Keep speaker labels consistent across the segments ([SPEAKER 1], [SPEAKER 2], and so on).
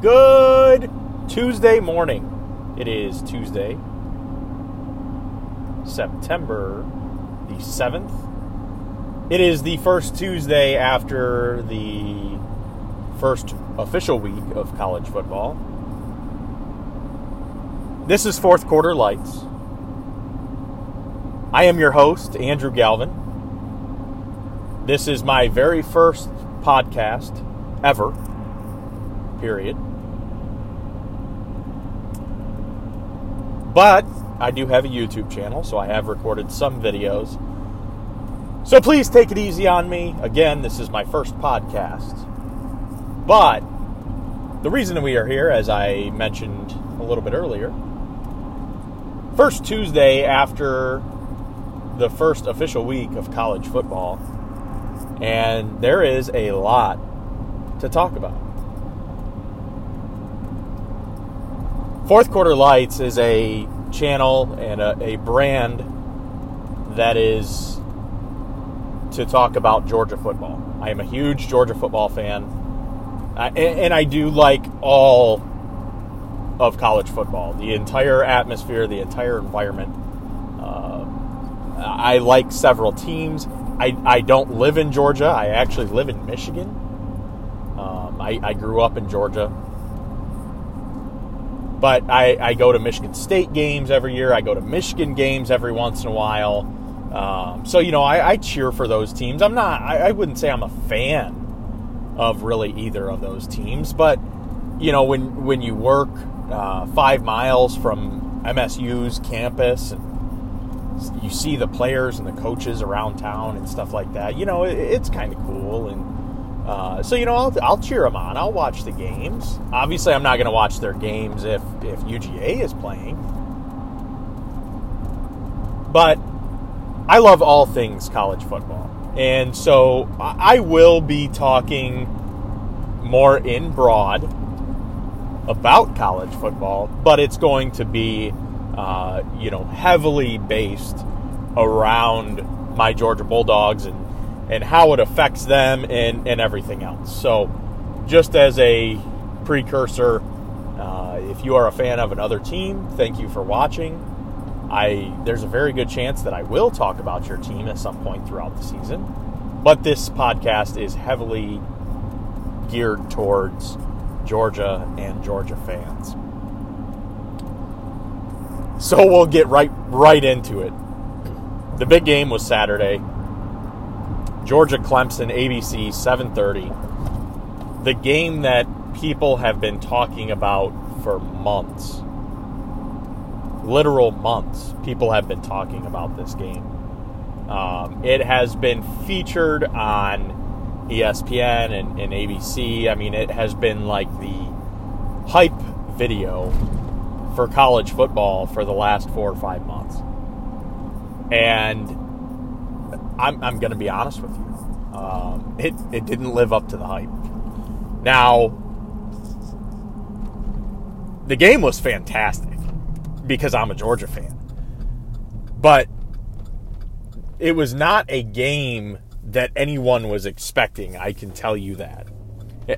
[SPEAKER 1] Good Tuesday morning. It is Tuesday, September the 7th. It is the first Tuesday after the first official week of college football. This is fourth quarter lights. I am your host, Andrew Galvin. This is my very first podcast ever, period. But I do have a YouTube channel, so I have recorded some videos. So please take it easy on me. Again, this is my first podcast. But the reason we are here, as I mentioned a little bit earlier, first Tuesday after the first official week of college football, and there is a lot to talk about. Fourth Quarter Lights is a channel and a, a brand that is to talk about Georgia football. I am a huge Georgia football fan, and, and I do like all of college football, the entire atmosphere, the entire environment. Uh, I like several teams. I, I don't live in Georgia. I actually live in Michigan. Um, I, I grew up in Georgia but I, I, go to Michigan State games every year. I go to Michigan games every once in a while. Um, so you know, I, I, cheer for those teams. I'm not. I, I, wouldn't say I'm a fan of really either of those teams, but you know, when when you work uh, five miles from MSU's campus and you see the players and the coaches around town and stuff like that, you know, it, it's kind of cool and uh, so you know, I'll, I'll cheer them on. I'll watch the games. Obviously, I'm not going to watch their games if if UGA is playing. But I love all things college football, and so I will be talking more in broad about college football, but it's going to be, uh, you know, heavily based around my Georgia Bulldogs and and how it affects them and, and everything else. So, just as a precursor, uh, if you are a fan of another team, thank you for watching. I there's a very good chance that I will talk about your team at some point throughout the season, but this podcast is heavily geared towards Georgia and Georgia fans. So we'll get right right into it. The big game was Saturday. Georgia Clemson ABC 7:30. The game that people have been talking about for months. Literal months. People have been talking about this game. Um, it has been featured on ESPN and, and ABC. I mean, it has been like the hype video for college football for the last four or five months. And I'm, I'm going to be honest with you. Um, it, it didn't live up to the hype. Now, the game was fantastic because I'm a Georgia fan. But it was not a game that anyone was expecting, I can tell you that.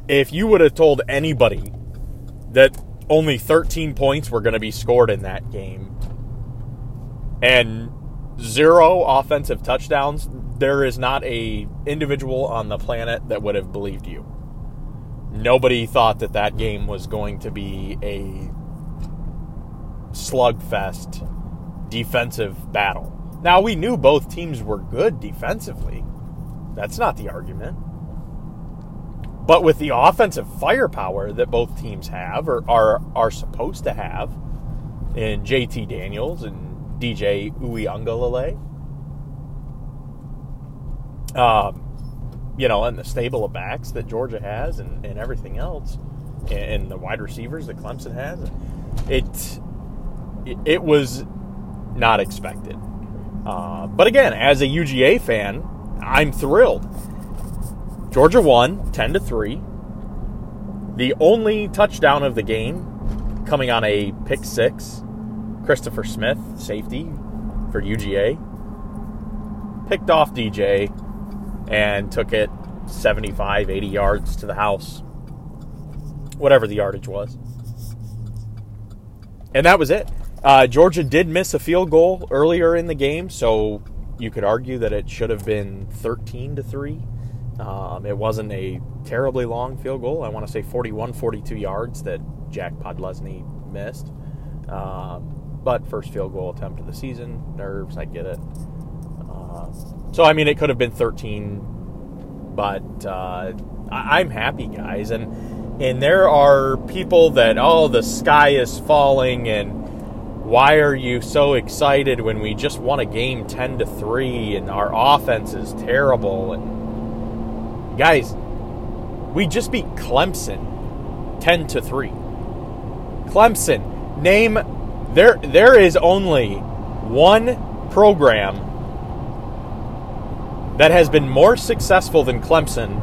[SPEAKER 1] If you would have told anybody that only 13 points were going to be scored in that game and zero offensive touchdowns, there is not a individual on the planet that would have believed you. Nobody thought that that game was going to be a slugfest defensive battle. Now we knew both teams were good defensively. That's not the argument. But with the offensive firepower that both teams have or are are supposed to have in JT Daniels and DJ Uiagalelei. Um, you know, and the stable of backs that Georgia has and, and everything else, and the wide receivers that Clemson has, it it was not expected. Uh, but again, as a UGA fan, I'm thrilled. Georgia won 10 to 3. The only touchdown of the game coming on a pick six Christopher Smith, safety for UGA, picked off DJ and took it 75, 80 yards to the house. whatever the yardage was. And that was it. Uh, Georgia did miss a field goal earlier in the game, so you could argue that it should have been 13 to 3. Um, it wasn't a terribly long field goal. I want to say 41, 42 yards that Jack Podlesny missed. Um, but first field goal attempt of the season. Nerves, I get it. Uh, so, I mean, it could have been 13, but uh, I- I'm happy, guys. And, and there are people that, oh, the sky is falling and why are you so excited when we just won a game 10 to 3 and our offense is terrible and guys we just beat Clemson 10 to 3 Clemson name there there is only one program that has been more successful than Clemson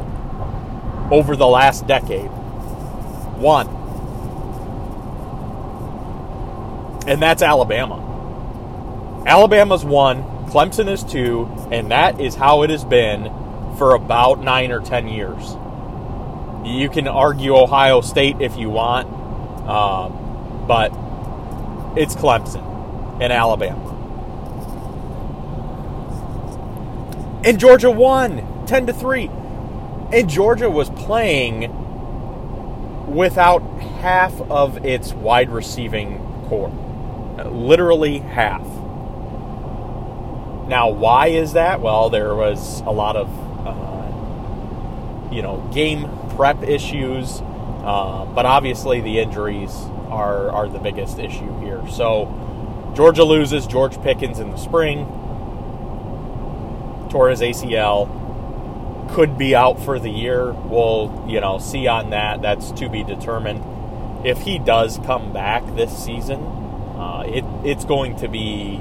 [SPEAKER 1] over the last decade one and that's Alabama. Alabama's one, Clemson is two, and that is how it has been for about nine or ten years. You can argue Ohio State if you want, um, but it's Clemson and Alabama. And Georgia won 10 to 3. And Georgia was playing without half of its wide receiving corps literally half. Now, why is that? Well, there was a lot of, uh, you know, game prep issues, uh, but obviously the injuries are are the biggest issue here. So, Georgia loses George Pickens in the spring, tore his ACL, could be out for the year. We'll, you know, see on that. That's to be determined. If he does come back this season, uh, it it's going to be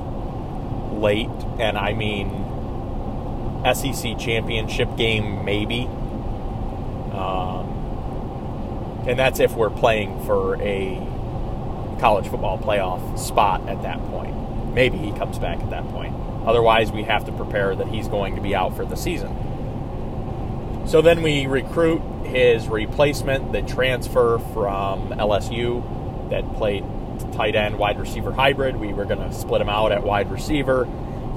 [SPEAKER 1] late, and I mean SEC championship game maybe, um, and that's if we're playing for a college football playoff spot at that point. Maybe he comes back at that point. Otherwise, we have to prepare that he's going to be out for the season. So then we recruit his replacement, the transfer from LSU that played tight end wide receiver hybrid. We were going to split him out at wide receiver.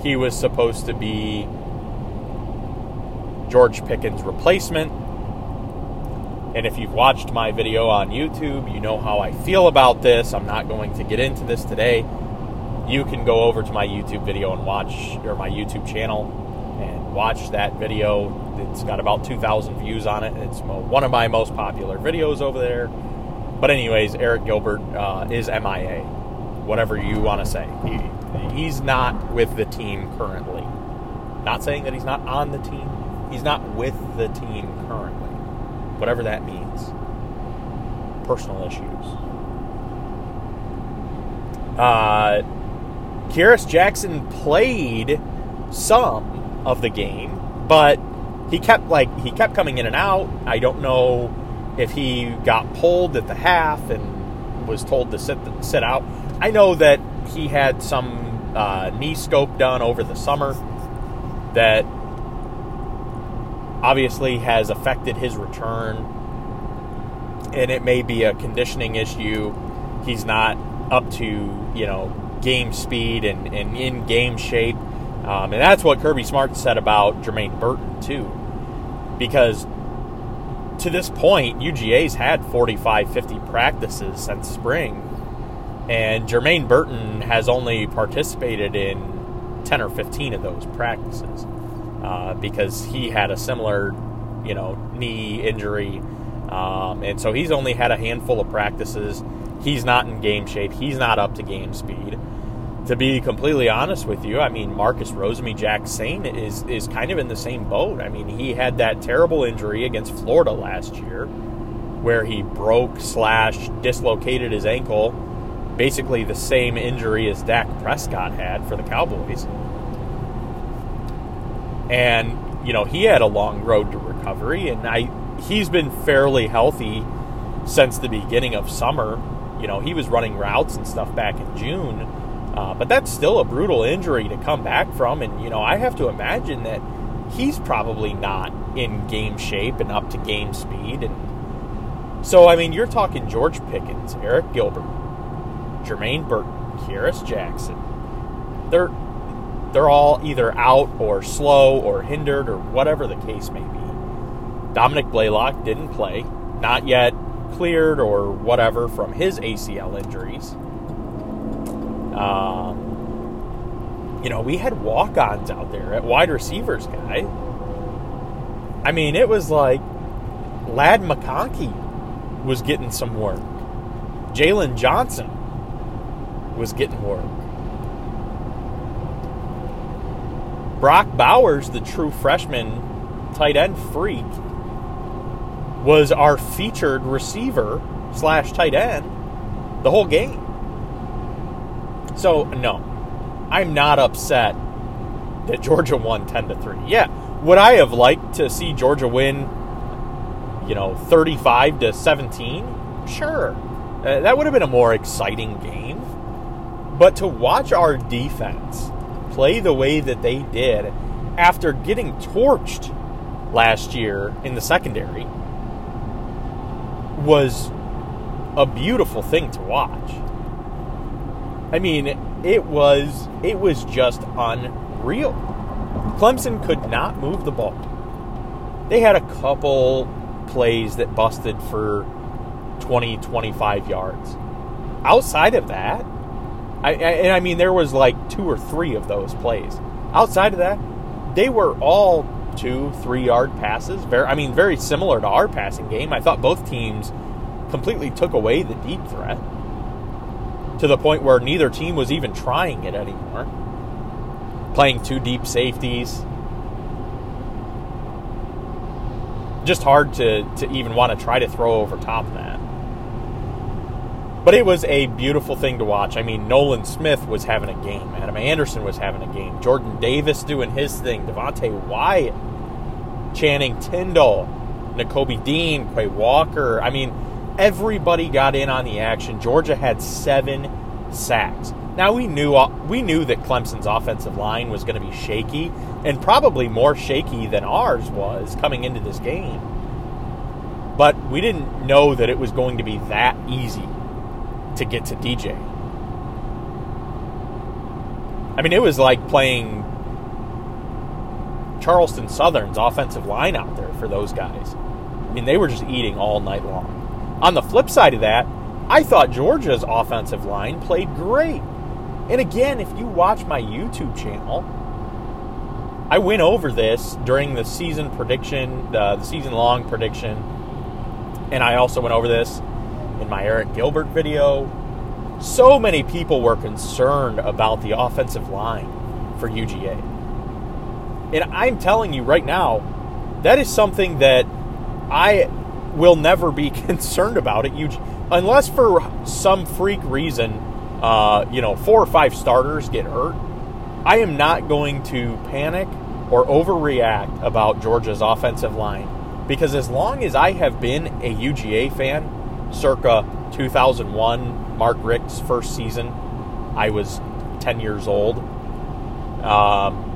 [SPEAKER 1] He was supposed to be George Pickens' replacement. And if you've watched my video on YouTube, you know how I feel about this. I'm not going to get into this today. You can go over to my YouTube video and watch, or my YouTube channel, and watch that video. It's got about 2,000 views on it. It's one of my most popular videos over there. But anyways, Arik Gilbert uh, is MIA, whatever you want to say. He, he's not with the team currently. Not saying that he's not on the team. He's not with the team currently. Whatever that means. Personal issues. Uh, Kearis Jackson played some of the game, but he kept like he kept coming in and out. I don't know if he got pulled at the half and was told to sit sit out. I know that he had some uh, knee scope done over the summer that obviously has affected his return, and it may be a conditioning issue. He's not up to you know game speed and, and in game shape, um, and that's what Kirby Smart said about Jermaine Burton too, because to this point, UGA's had 45, 50 practices since spring, and Jermaine Burton has only participated in 10 or 15 of those practices uh, because he had a similar, you know, knee injury. Um, and so he's only had a handful of practices. He's not in game shape. He's not up to game speed to be completely honest with you, I mean Marcus Rosemy-Jacksaint is is kind of in the same boat. I mean, he had that terrible injury against Florida last year, where he broke slash dislocated his ankle, basically the same injury as Dak Prescott had for the Cowboys. And you know he had a long road to recovery, and I he's been fairly healthy since the beginning of summer. You know he was running routes and stuff back in June uh, but that's still a brutal injury to come back from. And, you know, I have to imagine that he's probably not in game shape and up to game speed. And So, I mean, you're talking George Pickens, Arik Gilbert, Jermaine Burton, Kearis Jackson. They're they're all either out or slow or hindered or whatever the case may be. Dominick Blaylock didn't play, not yet cleared or whatever from his ACL injuries. Um, you know, we had walk ons out there at wide receivers, guy. I mean, it was like Ladd McConkey was getting some work. Jalen Johnson was getting work. Brock Bowers, the true freshman tight end freak, was our featured receiver slash tight end the whole game. So no, I'm not upset that Georgia won 10 to 3. Yeah, would I have liked to see Georgia win you know, 35 to 17? Sure. Uh, that would have been a more exciting game. But to watch our defense play the way that they did after getting torched last year in the secondary was a beautiful thing to watch. I mean, it was it was just unreal. Clemson could not move the ball. They had a couple plays that busted for 20 25 yards. Outside of that, I, and I mean there was like two or three of those plays. Outside of that, they were all two, three yard passes. Very, I mean, very similar to our passing game. I thought both teams completely took away the deep threat to the point where neither team was even trying it anymore. Playing two deep safeties. Just hard to, to even want to try to throw over top of that. But it was a beautiful thing to watch. I mean, Nolan Smith was having a game. Adam Anderson was having a game. Jordan Davis doing his thing. Devonte Wyatt, Channing Tindall, Nakobe Dean, Quay Walker. I mean, everybody got in on the action. Georgia had seven sacks. Now we knew uh, we knew that Clemson's offensive line was going to be shaky, and probably more shaky than ours was coming into this game. But we didn't know that it was going to be that easy to get to DJ. I mean, it was like playing Charleston Southern's offensive line out there for those guys. I mean, they were just eating all night long. On the flip side of that, I thought Georgia's offensive line played great. And again, if you watch my YouTube channel, I went over this during the season prediction, uh, the season long prediction, and I also went over this my Arik Gilbert video. So many people were concerned about the offensive line for UGA. And I'm telling you right now, that is something that I will never be concerned about at UGA. Unless for some freak reason, uh, you know, four or five starters get hurt, I am not going to panic or overreact about Georgia's offensive line. Because as long as I have been a UGA fan, circa 2001, Mark Richt's first season. I was 10 years old. Um,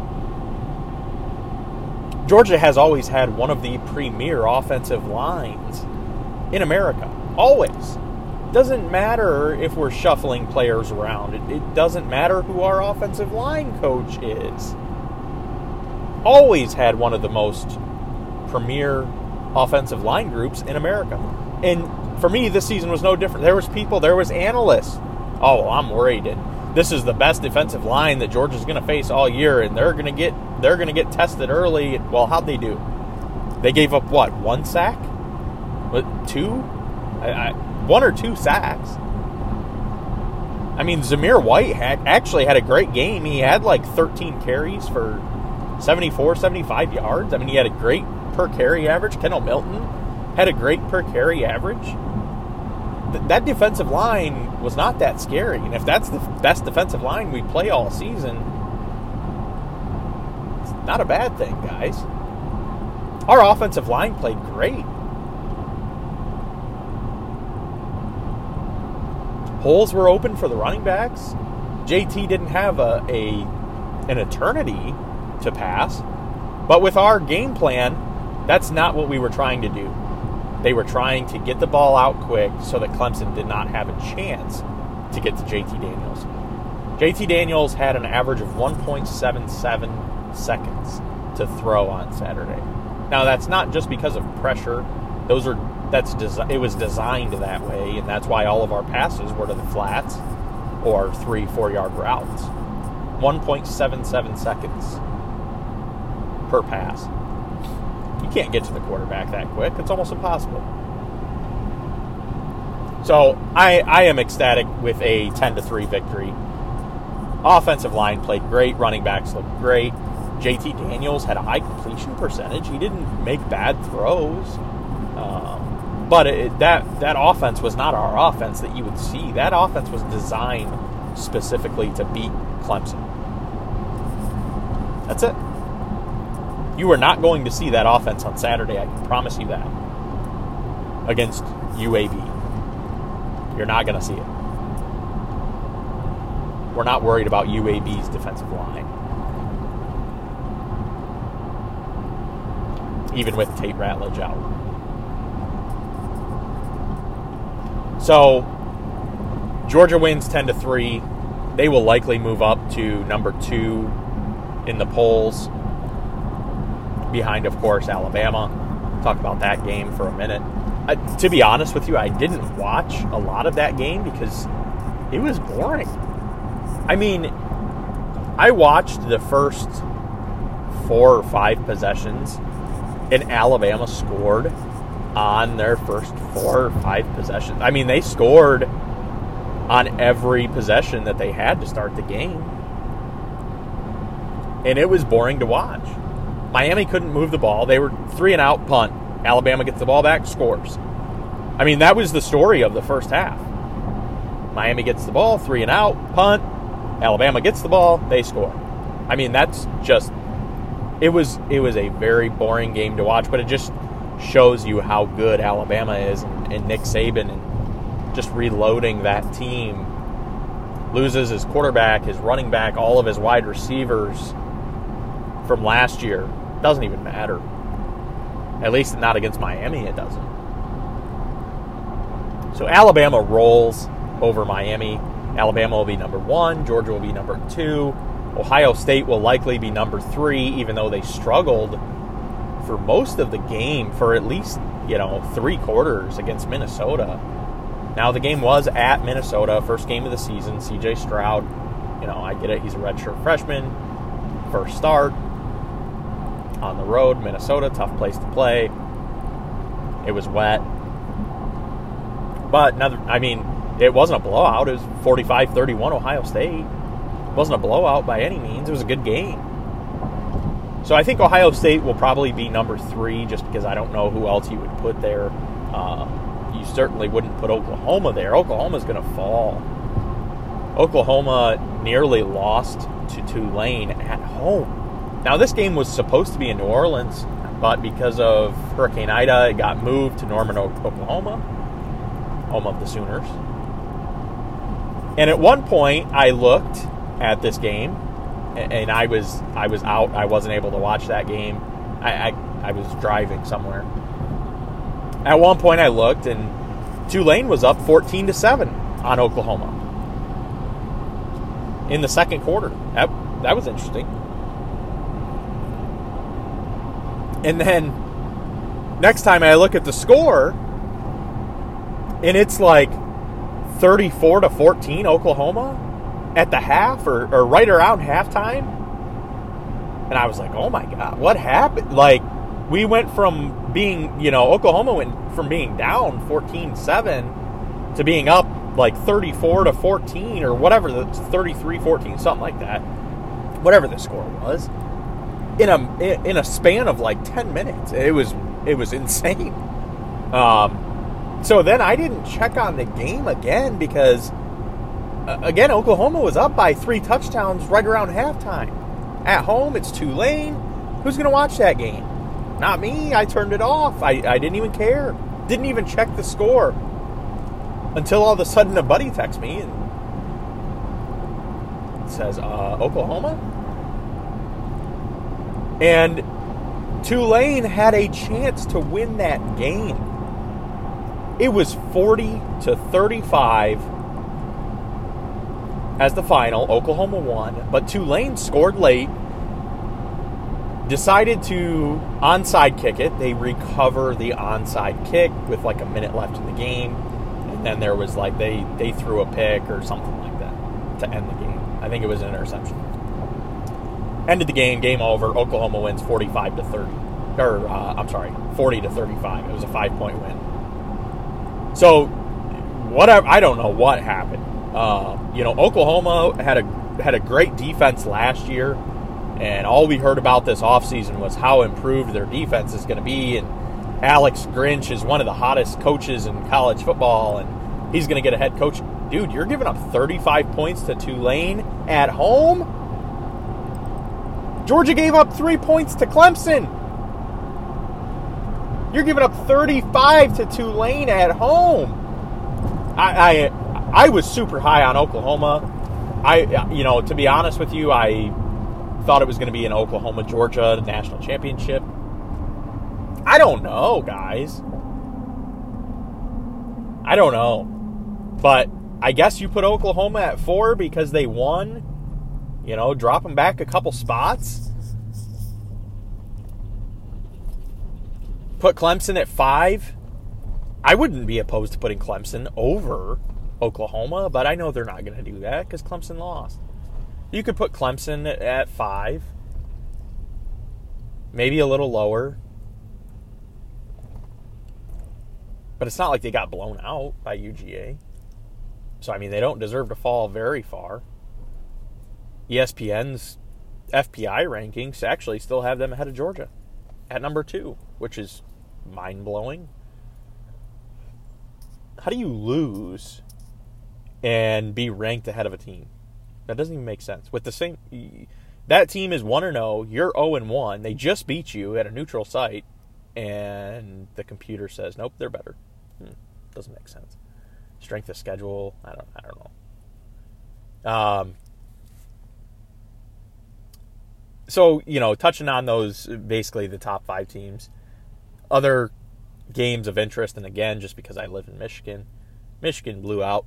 [SPEAKER 1] Georgia has always had one of the premier offensive lines in America. Always. Doesn't matter if we're shuffling players around. It, it doesn't matter who our offensive line coach is. Always had one of the most premier offensive line groups in America. And for me, this season was no different. There was people, there was analysts. Oh, I'm worried. This is the best defensive line that Georgia's going to face all year, and they're going to get they're going to get tested early. Well, how'd they do? They gave up what one sack, what two, I, I, one or two sacks. I mean, Zamir White had actually had a great game. He had like 13 carries for 74, 75 yards. I mean, he had a great per carry average. Kendall Milton had a great per carry average that defensive line was not that scary. And if that's the best defensive line we play all season, it's not a bad thing, guys. Our offensive line played great. Holes were open for the running backs. JT didn't have a, a an eternity to pass, but with our game plan, that's not what we were trying to do. They were trying to get the ball out quick so that Clemson did not have a chance to get to JT Daniels. JT Daniels had an average of 1.77 seconds to throw on Saturday. Now that's not just because of pressure. Those are that's desi- it was designed that way, and that's why all of our passes were to the flats or three, four yard routes. 1.77 seconds per pass. Can't get to the quarterback that quick. It's almost impossible. So I, I am ecstatic with a 10 to 3 victory. Offensive line played great. Running backs looked great. JT Daniels had a high completion percentage. He didn't make bad throws. Um, but it, that that offense was not our offense that you would see. That offense was designed specifically to beat Clemson. That's it. You are not going to see that offense on Saturday. I can promise you that. Against UAB. You're not going to see it. We're not worried about UAB's defensive line. Even with Tate Ratledge out. So, Georgia wins 10 to 3. They will likely move up to number 2 in the polls behind of course Alabama. Talk about that game for a minute to be honest with you, I didn't watch a lot of that game because it was boring. I mean, I watched the first four or five possessions, and Alabama scored on their first four or five possessions. I mean, they scored on every possession that they had to start the game. And it was boring to watch. Miami couldn't move the ball. They were three and out punt Alabama gets the ball back, scores. I mean, that was the story of the first half. Miami gets the ball, three and out, punt. Alabama gets the ball, they score. I mean, that's just it was it was a very boring game to watch, but it just shows you how good Alabama is and, and Nick Saban and just reloading that team. Loses his quarterback, his running back, all of his wide receivers from last year. Doesn't even matter. At least not against Miami, it doesn't. So Alabama rolls over Miami. Alabama will be number one. Georgia will be number two. Ohio State will likely be number three, even though they struggled for most of the game for at least, you know, three quarters against Minnesota. Now, the game was at Minnesota, first game of the season. CJ Stroud, you know, I get it. He's a redshirt freshman, first start on the road. Minnesota, tough place to play. It was wet. But, another, I mean, it wasn't a blowout. It was 45 31 Ohio State. It wasn't a blowout by any means. It was a good game. So I think Ohio State will probably be number three just because I don't know who else you would put there. Uh, you certainly wouldn't put Oklahoma there. Oklahoma's going to fall. Oklahoma nearly lost to Tulane at home. Now, this game was supposed to be in New Orleans, but because of Hurricane Ida, it got moved to Norman, Oklahoma, home of the Sooners. And at one point, I looked at this game, and I was I was out. I wasn't able to watch that game. I, I, I was driving somewhere. At one point, I looked, and Tulane was up 14 to seven on Oklahoma in the second quarter. That that was interesting. And then next time I look at the score, and it's like 34 to 14 Oklahoma at the half or, or right around halftime. And I was like, oh my God, what happened? Like, we went from being, you know, Oklahoma went from being down 14 7 to being up like 34 to 14 or whatever, the 33 14, something like that. Whatever the score was in a in a span of like 10 minutes. It was it was insane. Um, so then I didn't check on the game again because uh, again Oklahoma was up by three touchdowns right around halftime. At home, it's Tulane. Who's going to watch that game? Not me. I turned it off. I, I didn't even care. Didn't even check the score until all of a sudden a buddy texts me and says, uh, Oklahoma? And Tulane had a chance to win that game. It was 40 to 35 as the final. Oklahoma won, but Tulane scored late. Decided to onside kick it. They recover the onside kick with like a minute left in the game. And then there was like they they threw a pick or something like that to end the game. I think it was an interception. Ended the game, game over. Oklahoma wins 45 to 30. Or uh, I'm sorry, 40 to 35. It was a 5-point win. So whatever I don't know what happened. Uh, you know, Oklahoma had a had a great defense last year, and all we heard about this offseason was how improved their defense is going to be. And Alex Grinch is one of the hottest coaches in college football, and he's going to get a head coach. Dude, you're giving up 35 points to Tulane at home. Georgia gave up three points to Clemson. You're giving up 35 to Tulane at home. I, I I was super high on Oklahoma. I, you know, to be honest with you, I thought it was going to be an Oklahoma Georgia national championship. I don't know, guys. I don't know. But I guess you put Oklahoma at four because they won. You know, drop them back a couple spots. Put Clemson at five. I wouldn't be opposed to putting Clemson over Oklahoma, but I know they're not going to do that because Clemson lost. You could put Clemson at five, maybe a little lower. But it's not like they got blown out by UGA. So, I mean, they don't deserve to fall very far. ESPN's FPI rankings actually still have them ahead of Georgia at number two, which is mind blowing. How do you lose and be ranked ahead of a team. That doesn't even make sense. With the same, that team is one zero. Oh, you're zero and one. They just beat you at a neutral site, and the computer says nope, they're better. Hmm, doesn't make sense. Strength of schedule. I don't. I don't know. Um. So you know, touching on those, basically the top five teams. Other games of interest, and again, just because I live in Michigan, Michigan blew out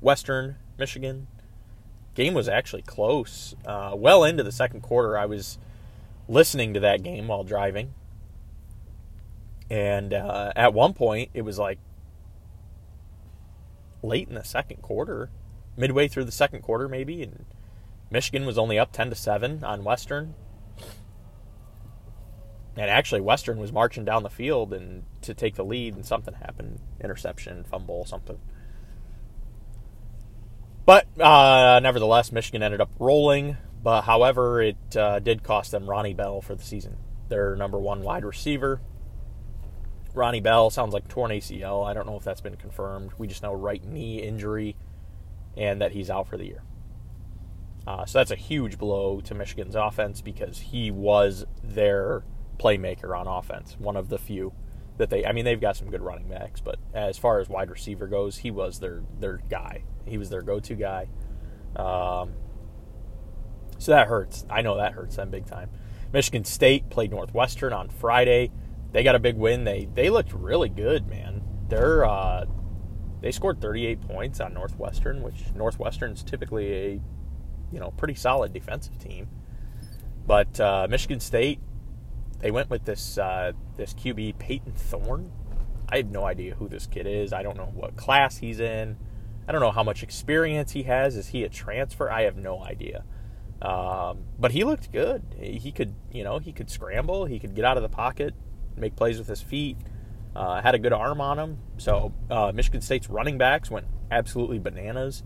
[SPEAKER 1] Western Michigan. Game was actually close. Uh, well into the second quarter, I was listening to that game while driving. And uh, at one point, it was like late in the second quarter, midway through the second quarter, maybe, and Michigan was only up 10 to 7 on Western. And actually, Western was marching down the field and to take the lead, and something happened interception, fumble, something. But uh, nevertheless, Michigan ended up rolling. But however, it uh, did cost them Ronnie Bell for the season, their number one wide receiver. Ronnie Bell sounds like torn ACL. I don't know if that's been confirmed. We just know right knee injury and that he's out for the year. Uh, so that's a huge blow to Michigan's offense because he was their playmaker on offense, one of the few that they. I mean, they've got some good running backs, but as far as wide receiver goes, he was their their guy. He was their go-to guy. Um, so that hurts. I know that hurts them big time. Michigan State played Northwestern on Friday. They got a big win. They they looked really good, man. They're uh, they scored 38 points on Northwestern, which Northwestern's typically a you know pretty solid defensive team. But uh, Michigan State, they went with this uh, this QB Peyton Thorne. I have no idea who this kid is. I don't know what class he's in. I don't know how much experience he has. Is he a transfer? I have no idea. Um, but he looked good. He could, you know, he could scramble. He could get out of the pocket, make plays with his feet. Uh, had a good arm on him. So uh, Michigan State's running backs went absolutely bananas.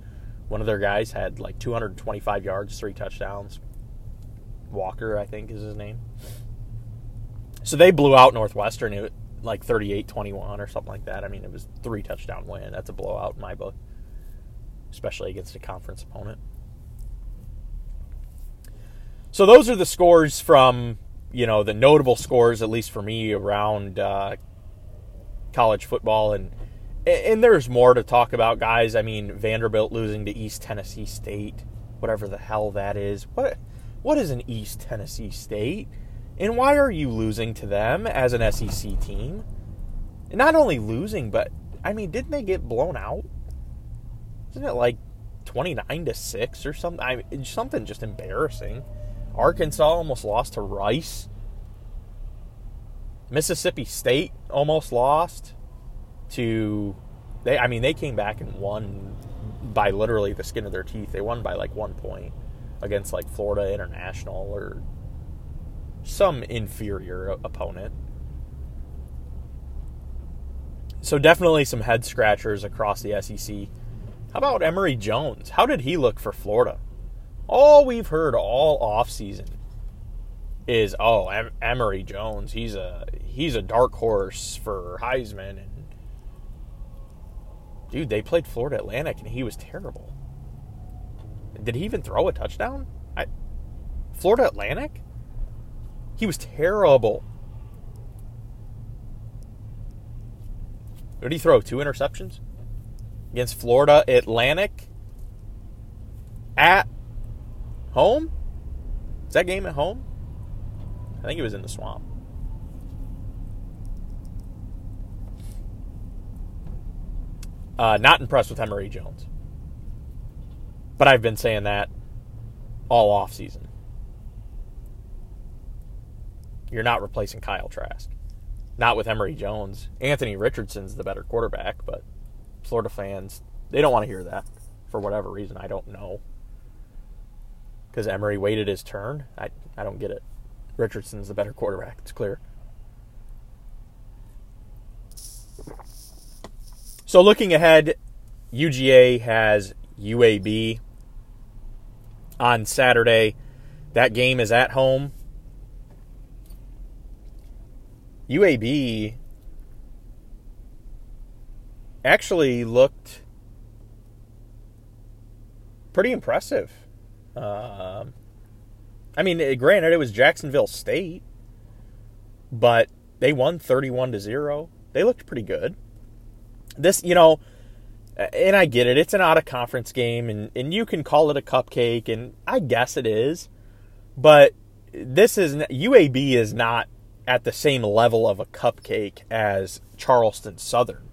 [SPEAKER 1] One of their guys had like 225 yards, three touchdowns. Walker, I think, is his name. So they blew out Northwestern it, like 38 21 or something like that. I mean, it was three touchdown win. That's a blowout in my book especially against a conference opponent. So those are the scores from you know the notable scores, at least for me, around uh, college football, and and there's more to talk about, guys. I mean, Vanderbilt losing to East Tennessee State, whatever the hell that is. What what is an East Tennessee State, and why are you losing to them as an SEC team? not only losing, but I mean, didn't they get blown out? Isn't it like 29 to 6 or something? I mean, something just embarrassing. Arkansas almost lost to Rice. Mississippi State almost lost to they I mean they came back and won by literally the skin of their teeth. They won by like 1 point against like Florida International or some inferior opponent. So definitely some head scratchers across the SEC. How about Emory Jones? How did he look for Florida? All we've heard all offseason is oh em- Emory Jones he's a he's a dark horse for Heisman and dude they played Florida Atlantic and he was terrible. Did he even throw a touchdown? I, Florida Atlantic? He was terrible. What did he throw? Two interceptions? Against Florida Atlantic? At home? Is that game at home? I think it was in the swamp. Uh, not impressed with Emory Jones. But I've been saying that all off season. You're not replacing Kyle Trask. Not with Emory Jones. Anthony Richardson's the better quarterback, but Florida fans, they don't want to hear that for whatever reason. I don't know. Because Emory waited his turn. I, I don't get it. Richardson's the better quarterback. It's clear. So looking ahead, UGA has UAB on Saturday. That game is at home. UAB actually looked pretty impressive. Um, I mean, granted, it was Jacksonville State, but they won 31 to 0. They looked pretty good. This, you know, and I get it, it's an out of conference game, and, and you can call it a cupcake, and I guess it is, but this is UAB is not at the same level of a cupcake as Charleston Southern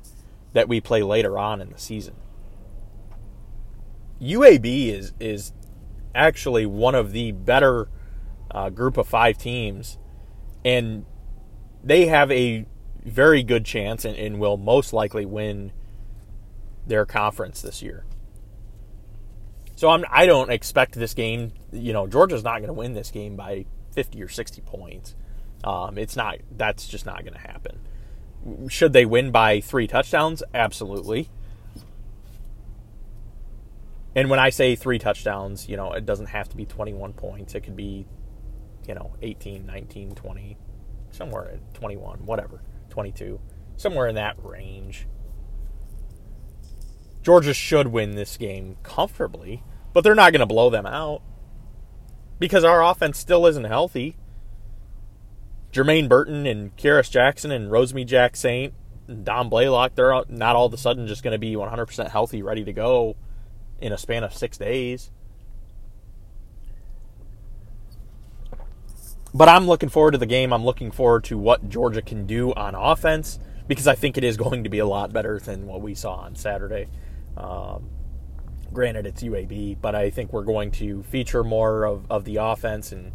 [SPEAKER 1] that we play later on in the season. UAB is is actually one of the better uh, group of five teams, and they have a very good chance and, and will most likely win their conference this year. So I'm, I don't expect this game. You know, Georgia's not going to win this game by 50 or 60 points. Um, it's not. That's just not going to happen. Should they win by three touchdowns? Absolutely. And when I say three touchdowns, you know, it doesn't have to be 21 points. It could be, you know, 18, 19, 20, somewhere at 21, whatever, 22, somewhere in that range. Georgia should win this game comfortably, but they're not going to blow them out because our offense still isn't healthy. Jermaine Burton and Kearis Jackson and Rosemy-Jacksaint and Dom Blaylock, they're not all of a sudden just going to be 100% healthy, ready to go in a span of six days. But I'm looking forward to the game. I'm looking forward to what Georgia can do on offense because I think it is going to be a lot better than what we saw on Saturday. Um, granted, it's UAB, but I think we're going to feature more of, of the offense and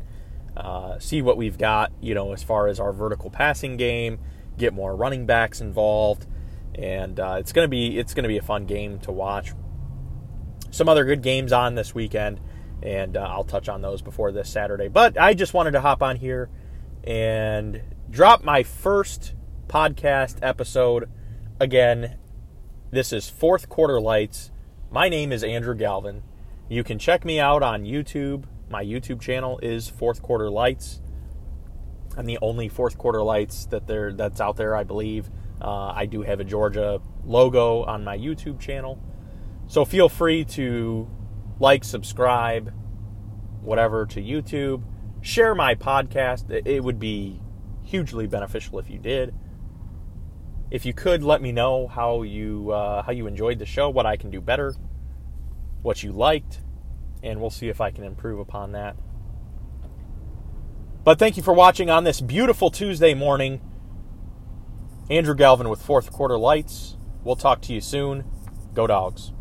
[SPEAKER 1] uh, see what we've got, you know, as far as our vertical passing game, get more running backs involved, and uh, it's gonna be it's gonna be a fun game to watch. Some other good games on this weekend, and uh, I'll touch on those before this Saturday. But I just wanted to hop on here and drop my first podcast episode again. This is fourth quarter lights. My name is Andrew Galvin. You can check me out on YouTube my YouTube channel is Fourth Quarter Lights. I'm the only Fourth Quarter Lights that there that's out there, I believe. Uh, I do have a Georgia logo on my YouTube channel, so feel free to like, subscribe, whatever to YouTube. Share my podcast. It would be hugely beneficial if you did. If you could let me know how you uh, how you enjoyed the show, what I can do better, what you liked, and we'll see if I can improve upon that. But thank you for watching on this beautiful Tuesday morning. Andrew Galvin with Fourth Quarter Lights. We'll talk to you soon. Go, dogs.